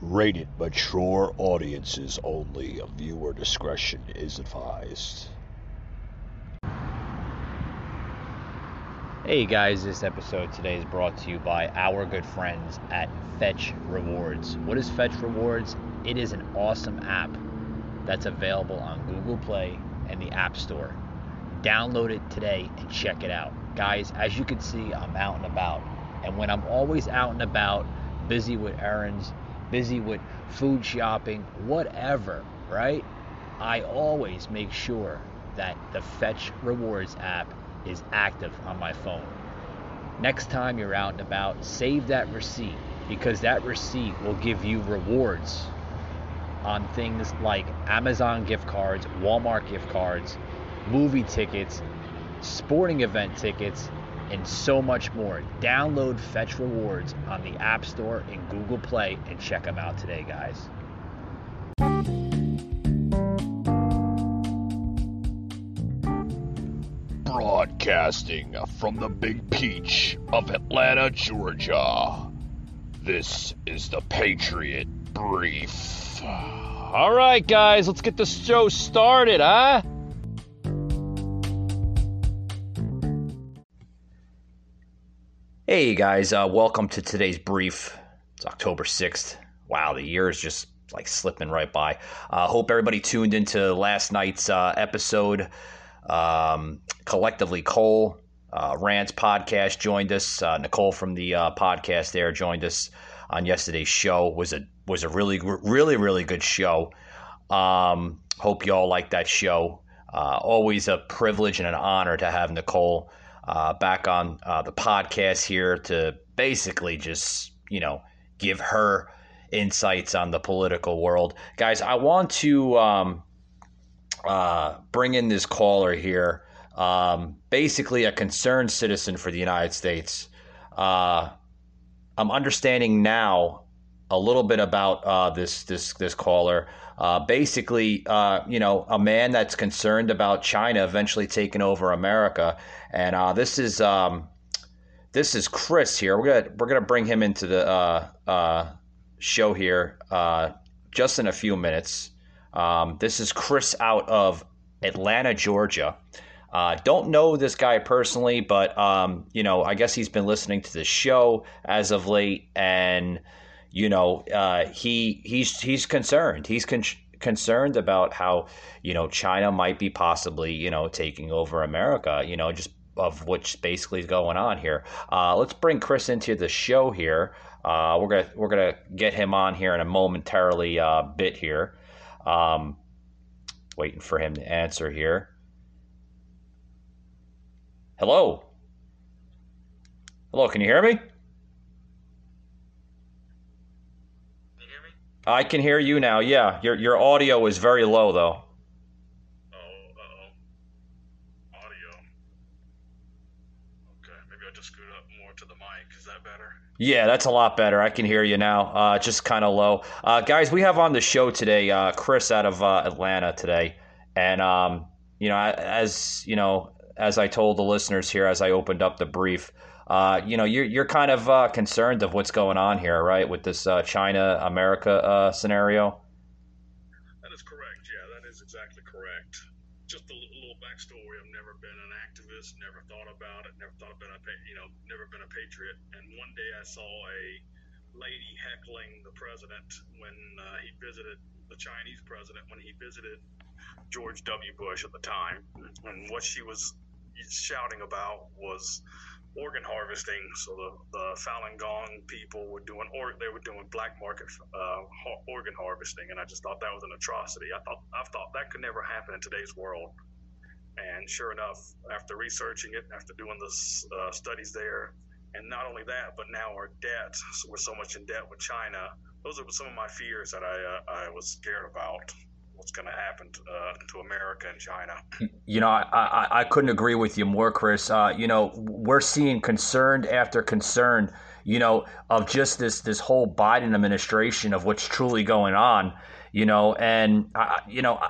Rated mature audiences only. Viewer discretion is advised. Hey guys, this episode today is brought to you by our good friends at Fetch Rewards. What is Fetch Rewards? It is an awesome app that's available on Google Play and the App Store. Download it today and check it out. Guys, as you can see, I'm out and about. And when I'm always out and about, busy with errands, busy with food shopping, whatever, right? I always make sure that the Fetch Rewards app is active on my phone. Next time you're out and about, save that receipt because that receipt will give you rewards on things like Amazon gift cards, Walmart gift cards, movie tickets, sporting event tickets, and so much more. Download Fetch Rewards on the App Store and Google Play and check them out today, guys. Broadcasting from the Big Peach of Atlanta, Georgia. This is the Patriot Brief. All right, guys, let's get the show started, huh? Hey, guys, uh, welcome to today's brief. It's October 6th. Wow, the year is just like slipping right by. Uh, hope everybody tuned into last night's uh, episode. Um, collectively, Cole, uh, Rants podcast joined us. Uh, Nicole from the uh, podcast there joined us on yesterday's show. was a was a really really really good show. Um, hope you all like that show. Uh, always a privilege and an honor to have Nicole uh, back on uh, the podcast here to basically just you know give her insights on the political world, guys. I want to um, uh, bring in this caller here. Um, basically, a concerned citizen for the United States. Uh, I'm understanding now a little bit about uh, this this this caller. Uh, basically, uh, you know, a man that's concerned about China eventually taking over America, and uh, this is um, this is Chris here. We're gonna we're gonna bring him into the uh, uh, show here just in a few minutes. Um, this is Chris out of Atlanta, Georgia. Uh, don't know this guy personally, but um, you know, I guess he's been listening to the show as of late, and you know, uh, he he's he's concerned. He's con- concerned about how you know China might be possibly you know taking over America. You know, just of which basically is going on here. Uh, let's bring Chris into the show here. Uh, we're gonna we're gonna get him on here in a momentarily uh, bit here. Um, waiting for him to answer here. Hello. Hello, can you hear me? I can hear you now. Yeah, your your audio is very low though. Oh, uh-oh. Audio. Okay, maybe I'll just scoot up more to the mic. Is that better? Yeah, that's a lot better. I can hear you now. Uh, just kind of low. Uh, guys, we have on the show today uh, Chris out of uh, Atlanta today, and um, you know, as you know, as I told the listeners here as I opened up the brief, uh, you know, you're you're kind of uh, concerned of what's going on here, right, with this uh, China America uh, scenario. That is correct. Yeah, that is exactly correct. Just a little backstory. I've never been an activist. Never thought about it. Never thought about a you know, never been a patriot. And one day I saw a lady heckling the president when uh, he visited the Chinese president when he visited George W. Bush at the time, and what she was shouting about was organ harvesting. So the, the Falun Gong people were doing, or they were doing black market uh, organ harvesting, and I just thought that was an atrocity. I thought I thought that could never happen in today's world. And sure enough, after researching it, after doing the uh, studies there, and not only that, but now our debt, so we're so much in debt with China. Those are some of my fears that I uh, I was scared about what's going to happen to, uh, to, America and China. You know, I, I, I couldn't agree with you more, Chris. Uh, you know, we're seeing concern after concern, you know, of just this this whole Biden administration of what's truly going on. You know, and you know,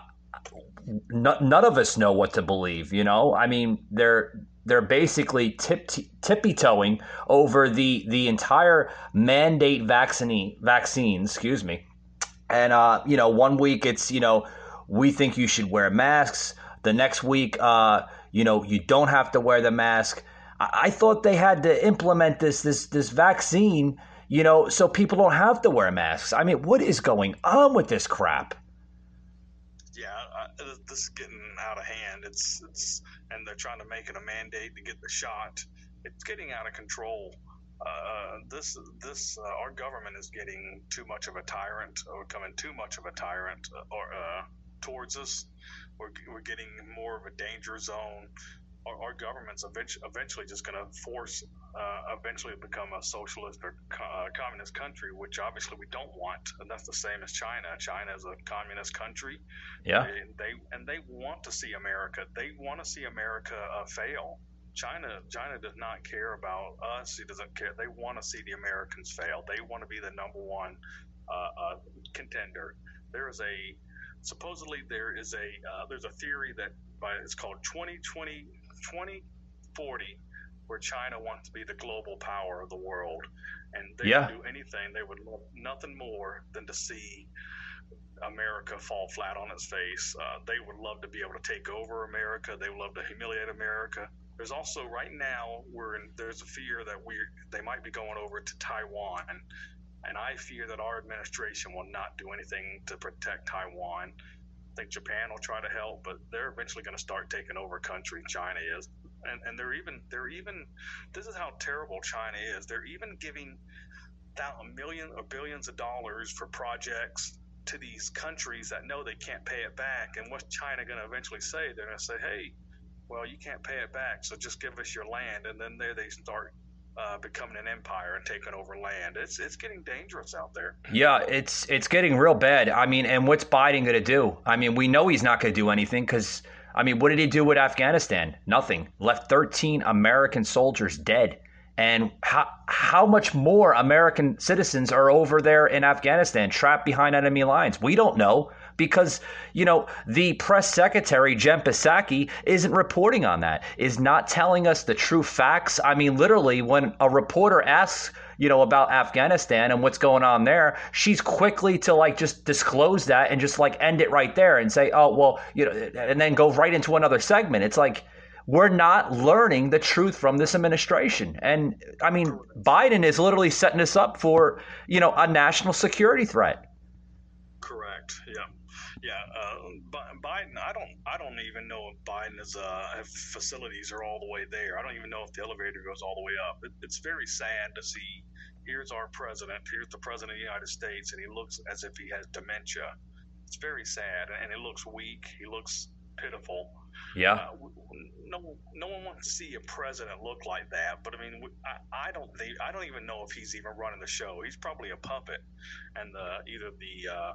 none of us know what to believe. You know, I mean, they're they're basically tip, tippy toeing over the the entire mandate vaccine vaccine. Excuse me. And uh, you know, one week it's you know we think you should wear masks. The next week, uh, you know, you don't have to wear the mask. I, I thought they had to implement this this this vaccine, you know, so people don't have to wear masks. I mean, what is going on with this crap? Yeah, uh, this is getting out of hand. It's it's and they're trying to make it a mandate to get the shot. It's getting out of control. Uh, this this uh, our government is getting too much of a tyrant, or becoming too much of a tyrant, uh, or uh, towards us. We're, we're getting more of a danger zone. Our, our government's eventually, eventually just going to force, uh, eventually become a socialist or co- uh, communist country, which obviously we don't want. And that's the same as China. China is a communist country. Yeah. And they and they want to see America. They want to see America uh, fail. China China does not care about us. It doesn't care. They want to see the Americans fail. They want to be the number one uh, uh, contender. There is a supposedly there is a uh, there's a theory that by it's called 2020 2040 where China wants to be the global power of the world and they Yeah. would do anything they would love nothing more than to see America fall flat on its face. Uh, they would love to be able to take over America. They would love to humiliate America. There's also right now we're in, there's a fear that we they might be going over to Taiwan, and I fear that our administration will not do anything to protect Taiwan. I think Japan will try to help, but they're eventually going to start taking over country. China is, and and they're even they're even this is how terrible China is. They're even giving a million or billions of dollars for projects to these countries that know they can't pay it back. And what's China going to eventually say? They're going to say, "Hey, well, you can't pay it back, so just give us your land." And then there they start uh, becoming an empire and taking over land. It's it's getting dangerous out there. Yeah, it's it's getting real bad. I mean, and what's Biden going to do? I mean, we know he's not going to do anything because I mean, what did he do with Afghanistan? Nothing. Left 13 American soldiers dead. And how how much more American citizens are over there in Afghanistan, trapped behind enemy lines? We don't know because you know the press secretary Jen Psaki isn't reporting on that, is not telling us the true facts. I mean, literally, when a reporter asks you know about Afghanistan and what's going on there, she's quickly to like just disclose that and just like end it right there and say, oh well, you know, and then go right into another segment. It's like we're not learning the truth from this administration. And I mean, Biden is literally setting us up for, you know, a national security threat. Correct. Yeah. Yeah. Uh, Biden. I don't. I don't even know if Biden's uh, facilities are all the way there. I don't even know if the elevator goes all the way up. It, it's very sad to see. Here's our president. Here's the president of the United States, and he looks as if he has dementia. It's very sad, and he looks weak. He looks pitiful. Yeah. Uh, no, no one wants to see a president look like that. But I mean, I don't think I don't even know if he's even running the show. He's probably a puppet, and the either the uh,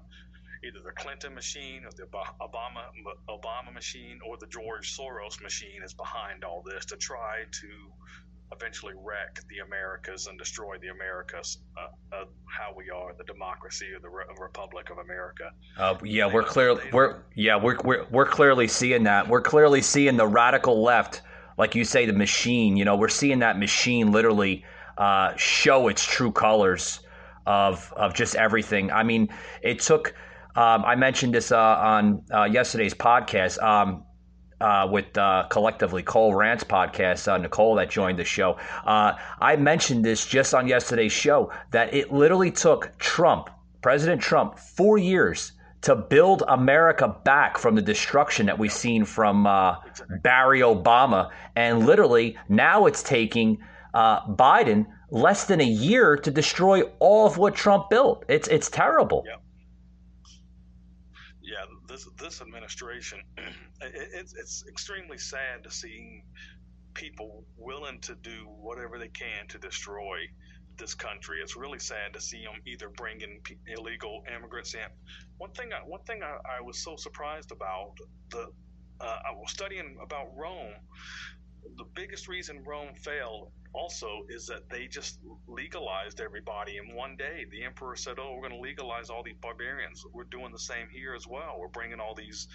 either the Clinton machine or the Obama Obama machine or the George Soros machine is behind all this to try to eventually wreck the Americas and destroy the Americas, uh, uh, how we are, the democracy or the Re- Republic of America. Uh, yeah, we're clearly we're yeah we're, we're we're clearly seeing that. We're clearly seeing the radical left, like you say, the machine. You know, we're seeing that machine literally uh, show its true colors of of just everything. I mean, it took. Um, I mentioned this uh, on uh, yesterday's podcast. Um, uh, with uh, collectively Cole Rants podcast, uh, Nicole that joined the show. Uh, I mentioned this just on yesterday's show that it literally took Trump, President Trump, four years to build America back from the destruction that we've seen from Barry Obama, and literally now it's taking Biden less than a year to destroy all of what Trump built. It's it's terrible. Yep. This administration, it, it's it's extremely sad to see people willing to do whatever they can to destroy this country. It's really sad to see them either bringing illegal immigrants in. One thing, I, one thing I, I was so surprised about the uh, I was studying about Rome. The biggest reason Rome failed also is that they just legalized everybody in one day. The emperor said, "Oh, we're going to legalize all these barbarians. We're doing the same here as well. We're bringing all these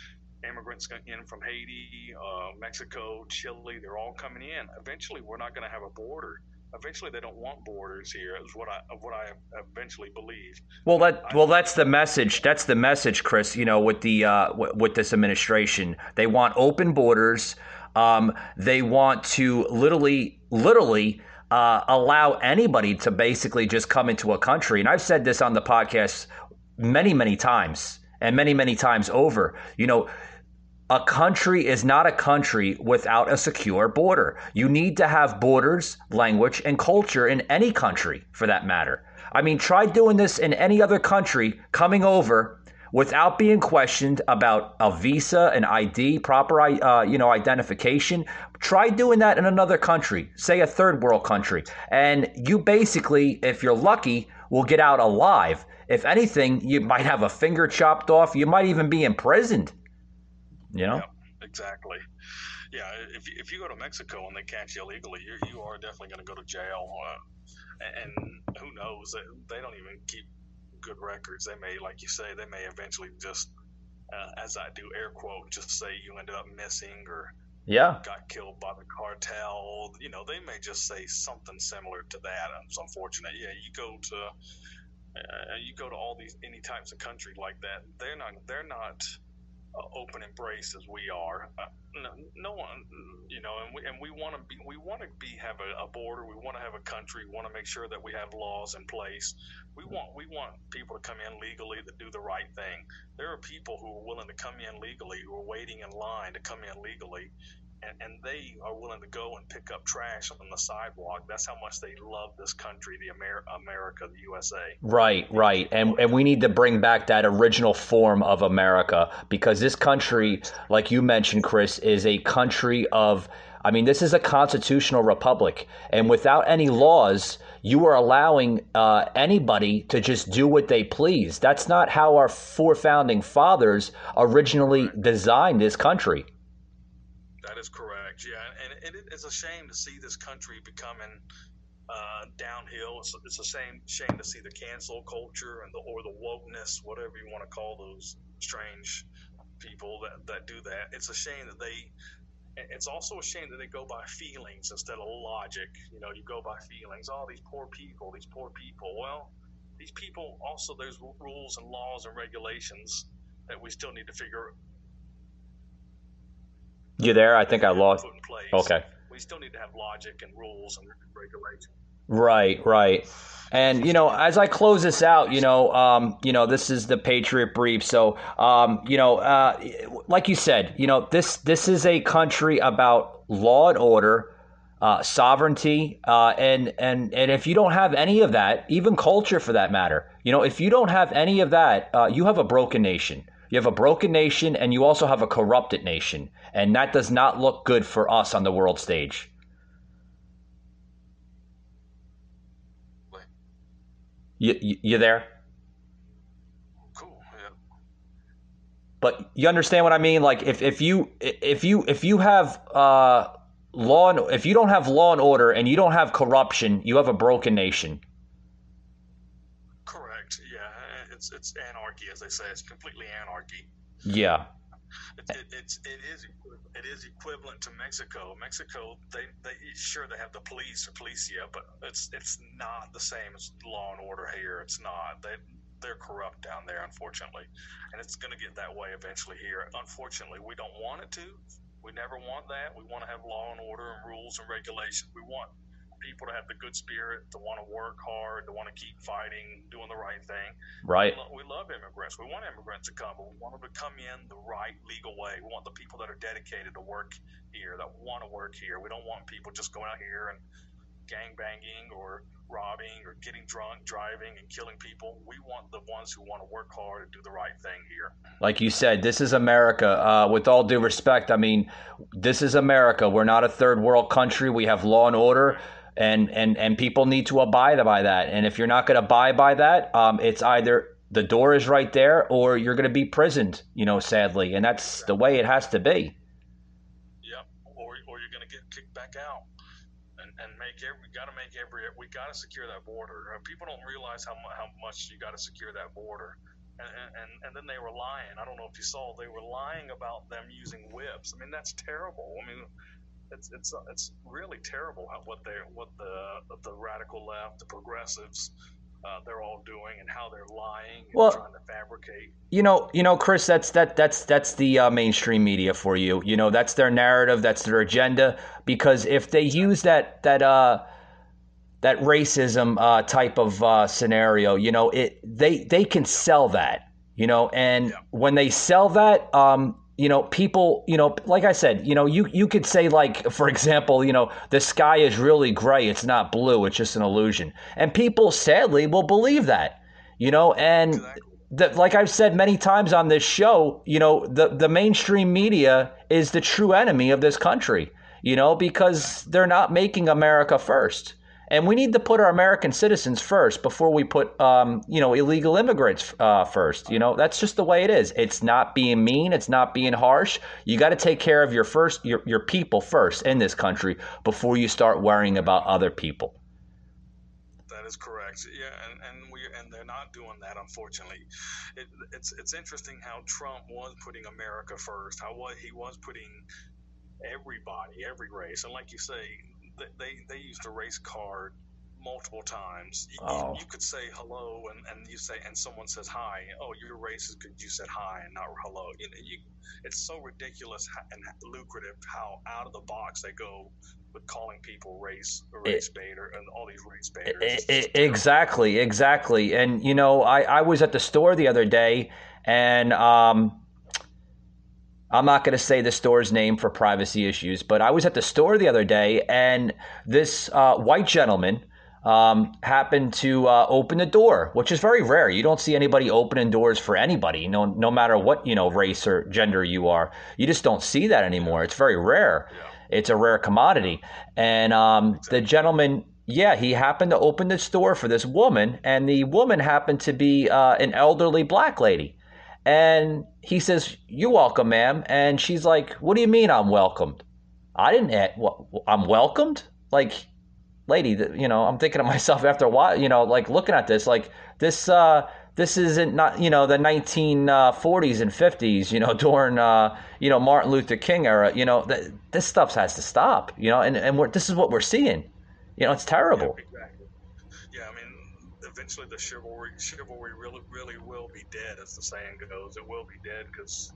immigrants in from Haiti, uh, Mexico, Chile. They're all coming in. Eventually, we're not going to have a border. Eventually, they don't want borders here. Is what I what I eventually believe. Well, that well, that's the message. That's the message, Chris. You know, with the uh, with this administration, they want open borders. Um, they want to literally, literally. Uh, allow anybody to basically just come into a country. And I've said this on the podcast many, many times and many, many times over. You know, a country is not a country without a secure border. You need to have borders, language, and culture in any country for that matter. I mean, try doing this in any other country coming over without being questioned about a visa, an ID, proper uh, you know identification. Try doing that in another country, say a third world country, and you basically, if you're lucky, will get out alive. If anything, you might have a finger chopped off. You might even be imprisoned. You know? Exactly. Yeah, if, if you go to Mexico and they catch you illegally, you you are definitely going to go to jail. Uh, and who knows? They don't even keep good records. They may, like you say, they may eventually just, uh, as I do air quote, just say you ended up missing or yeah got killed by the cartel. You know, they may just say something similar to that. It's unfortunate. Yeah, you go to uh, you go to all these any types of country like that. They're not they're not open embrace as we are. Uh, no, no, one, you know, and we and we want to be we want to be have a, a border. We want to have a country. We want to make sure that we have laws in place. We want we want people to come in legally to do the right thing. There are people who are willing to come in legally, who are waiting in line to come in legally, and, and they are willing to go and pick up trash on the sidewalk. That's how much they love this country, the Amer- America, the USA. Right, right, and and we need to bring back that original form of America because this country, like you mentioned, Chris, is a country of. I mean, this is a constitutional republic, and without any laws, you are allowing uh, anybody to just do what they please. That's not how our four founding fathers originally designed this country. That is correct. Yeah, and, and it is a shame to see this country becoming uh, downhill. It's, it's a shame shame to see the cancel culture and the or the wokeness, whatever you want to call those strange people that, that do that. It's a shame that they. It's also a shame that they go by feelings instead of logic. You know, you go by feelings. Oh, these poor people, these poor people. Well, these people also there's rules and laws and regulations that we still need to figure you there? I think I lost. Okay. We still need to have logic and rules and regulations. Right, right. And you know, as I close this out, you know, um, you know, this is the Patriot Brief. So, um, you know, uh, like you said, you know, this this is a country about law and order, uh, sovereignty, uh, and and and if you don't have any of that, even culture for that matter, you know, if you don't have any of that, uh, you have a broken nation. You have a broken nation, and you also have a corrupted nation and that does not look good for us on the world stage. You, you, you there? Cool. Yeah. But you understand what I mean? Like if, if you if you if you have uh, law and if you don't have law and order and you don't have corruption, you have a broken nation. Correct. Yeah, it's it's anarchy, as they say. It's completely anarchy. Yeah. It, it, it's it is it is equivalent to Mexico. Mexico, they, they sure they have the police or policia, but it's it's not the same as law and order here. It's not. They they're corrupt down there, unfortunately, and it's going to get that way eventually here. Unfortunately, we don't want it to. We never want that. We want to have law and order and rules and regulations. We want people to have the good spirit, to want to work hard, to want to keep fighting, doing the right thing. Right. We, lo- we love immigrants. We want immigrants to come, but we want them to come in the right legal way. We want the people that are dedicated to work here, that want to work here. We don't want people just going out here and gang banging or robbing or getting drunk, driving and killing people. We want the ones who want to work hard and do the right thing here. Like you said, this is America. Uh, with all due respect, I mean, this is America. We're not a third world country. We have law and order and and and people need to abide by that. And if you're not going to abide by that, um, it's either the door is right there or you're going to be prisoned. You know, sadly, and that's the way it has to be. Yep, or or you're going to get kicked back out. And, and make every we got to make every we got to secure that border. Uh, people don't realize how how much you got to secure that border. and, and and then they were lying. I don't know if you saw they were lying about them using whips. I mean, that's terrible. I mean, it's it's it's really terrible how, what they what the the radical left, the progressives, uh, they're all doing and how they're lying and Well- trying to fabricate. You know, you know, Chris. That's that. That's that's the uh, mainstream media for you. You know, that's their narrative. That's their agenda. Because if they use that that uh, that racism uh, type of uh, scenario, you know, it they they can sell that. You know, and Yeah. when they sell that, um, you know, people, you know, like I said, you know, you you could say like, for example, you know, the sky is really gray. It's not blue. It's just an illusion, and people sadly will believe that. You know, and the, like I've said many times on this show, you know, the, the mainstream media is the true enemy of this country, you know, because they're not making America first. And we need to put our American citizens first before we put, um, you know, illegal immigrants uh, first. You know, that's just the way it is. It's not being mean. It's not being harsh. You got to take care of your first, your, your people first in this country before you start worrying about other people. That is correct. Yeah, and, and we and they're not doing that, unfortunately. It, it's it's interesting how Trump was putting America first. How what he was putting everybody, every race, and like you say, they they, used a race card multiple times. You, Oh. you could say hello, and, and you say, and someone says hi. Oh, your race is because you said hi and not hello. You know, you, it's so ridiculous and lucrative how out of the box they go with calling people race, race baiter, and all these race baiters. I- It's I- just terrible. exactly, exactly. And you know, I, I was at the store the other day, and um, I'm not going to say the store's name for privacy issues, but I was at the store the other day, and this uh, white gentleman um, happened to uh, open the door, which is very rare. You don't see anybody opening doors for anybody, no, no matter what you know race or gender you are. You just don't see that anymore. It's very rare. It's a rare commodity, and um, the gentleman yeah, he happened to open the store for this woman, and the woman happened to be uh, an elderly black lady. And he says, "You're welcome, ma'am." And she's like, "What do you mean I'm welcomed? I didn't. What, I'm welcomed? Like, lady, you know, I'm thinking to myself after a while, you know, like looking at this, like this, uh, this isn't not, you know, the 1940s and 50s, you know, during, uh, you know, Martin Luther King era. You know, th- this stuff has to stop. You know, and and this is what we're seeing. You know, it's terrible. Exactly. Eventually the chivalry chivalry really really will be dead, as the saying goes. It will be dead because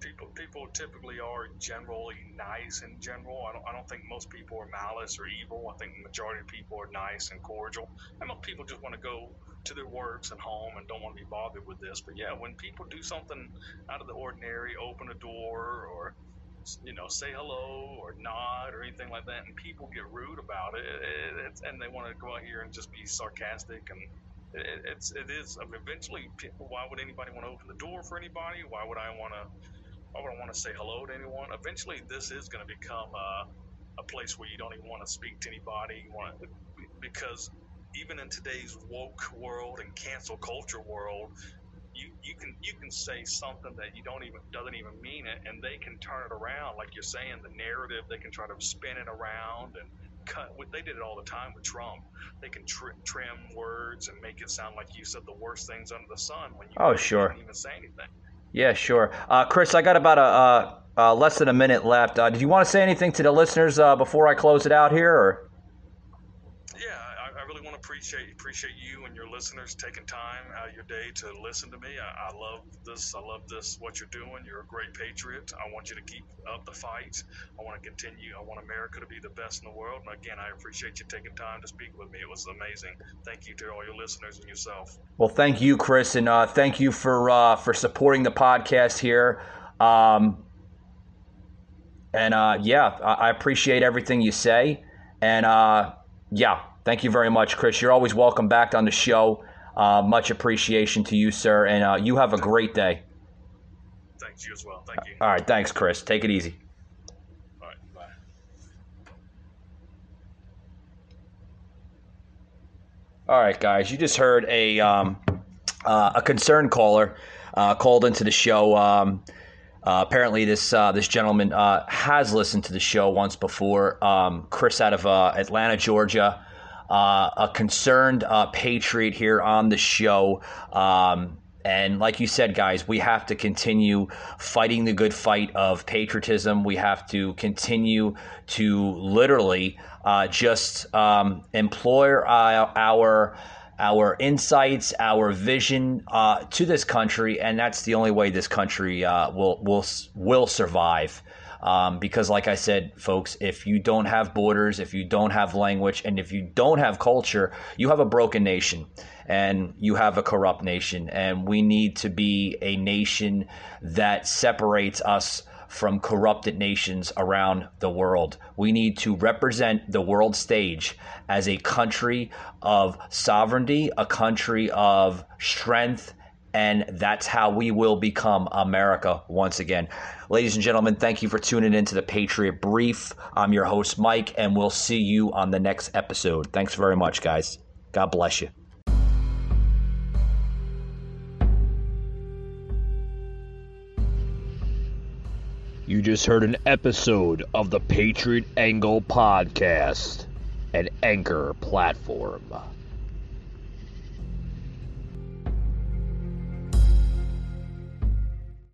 people people typically are generally nice in general. I don't, I don't think most people are malice or evil. I think the majority of people are nice and cordial. And most people just want to go to their works and home and don't want to be bothered with this. But yeah, when people do something out of the ordinary, open a door or you know, say hello or nod or anything like that, and people get rude about it, it, it's, and they want to go out here and just be sarcastic and it, it's it is. I mean, eventually. Why would anybody want to open the door for anybody? Why would I want to? Why would I want to say hello to anyone? Eventually, this is going to become a, a place where you don't even want to speak to anybody. You want because even in today's woke world and cancel culture world, you, you can you can say something that you don't even doesn't even mean it, and they can turn it around. Like you're saying, the narrative they can try to spin it around and cut. They did it all the time with Trump. They can tr- trim words and make it sound like you said the worst things under the sun when you Oh, sure. didn't even say anything. Yeah, sure. Uh, Chris, I got about a uh, uh, less than a minute left. Uh, did you want to say anything to the listeners uh, before I close it out here? Or Yeah, I, I really appreciate appreciate you and your listeners taking time out of your day to listen to me. I, I love this. I love this. What you're doing. You're a great patriot. I want you to keep up the fight. I want to continue. I want America to be the best in the world. And again, I appreciate you taking time to speak with me. It was amazing. Thank you to all your listeners and yourself. well, thank you, Chris, and uh, thank you for uh, for supporting the podcast here. Um, and uh, yeah, I, I appreciate everything you say. And uh, yeah, thank you very much, Chris. You're always welcome back on the show. Uh, much appreciation to you, sir. And uh, you have a great day. Thanks you as well. Thank you. All right, thanks, Chris. Take it easy. All right. Bye. All right, guys, you just heard a um, uh, a concerned caller uh, called into the show. Um, uh, apparently, this uh, this gentleman uh, has listened to the show once before. Um, Chris out of uh, Atlanta, Georgia, uh, a concerned uh, patriot here on the show. Um, And like you said, guys, we have to continue fighting the good fight of patriotism. We have to continue to literally uh, just um, employ our, our our insights, our vision uh, to this country, and that's the only way this country uh, will will will survive. Um, because, like I said, folks, if you don't have borders, if you don't have language, and if you don't have culture, you have a broken nation and you have a corrupt nation. And we need to be a nation that separates us from corrupted nations around the world. We need to represent the world stage as a country of sovereignty, a country of strength, and that's how we will become America once again. Ladies and gentlemen, thank you for tuning in to the Patriot Brief. I'm your host, Mike, and we'll see you on the next episode. Thanks very much, guys. God bless you. You just heard an episode of the Patriot Angle Podcast, an anchor platform.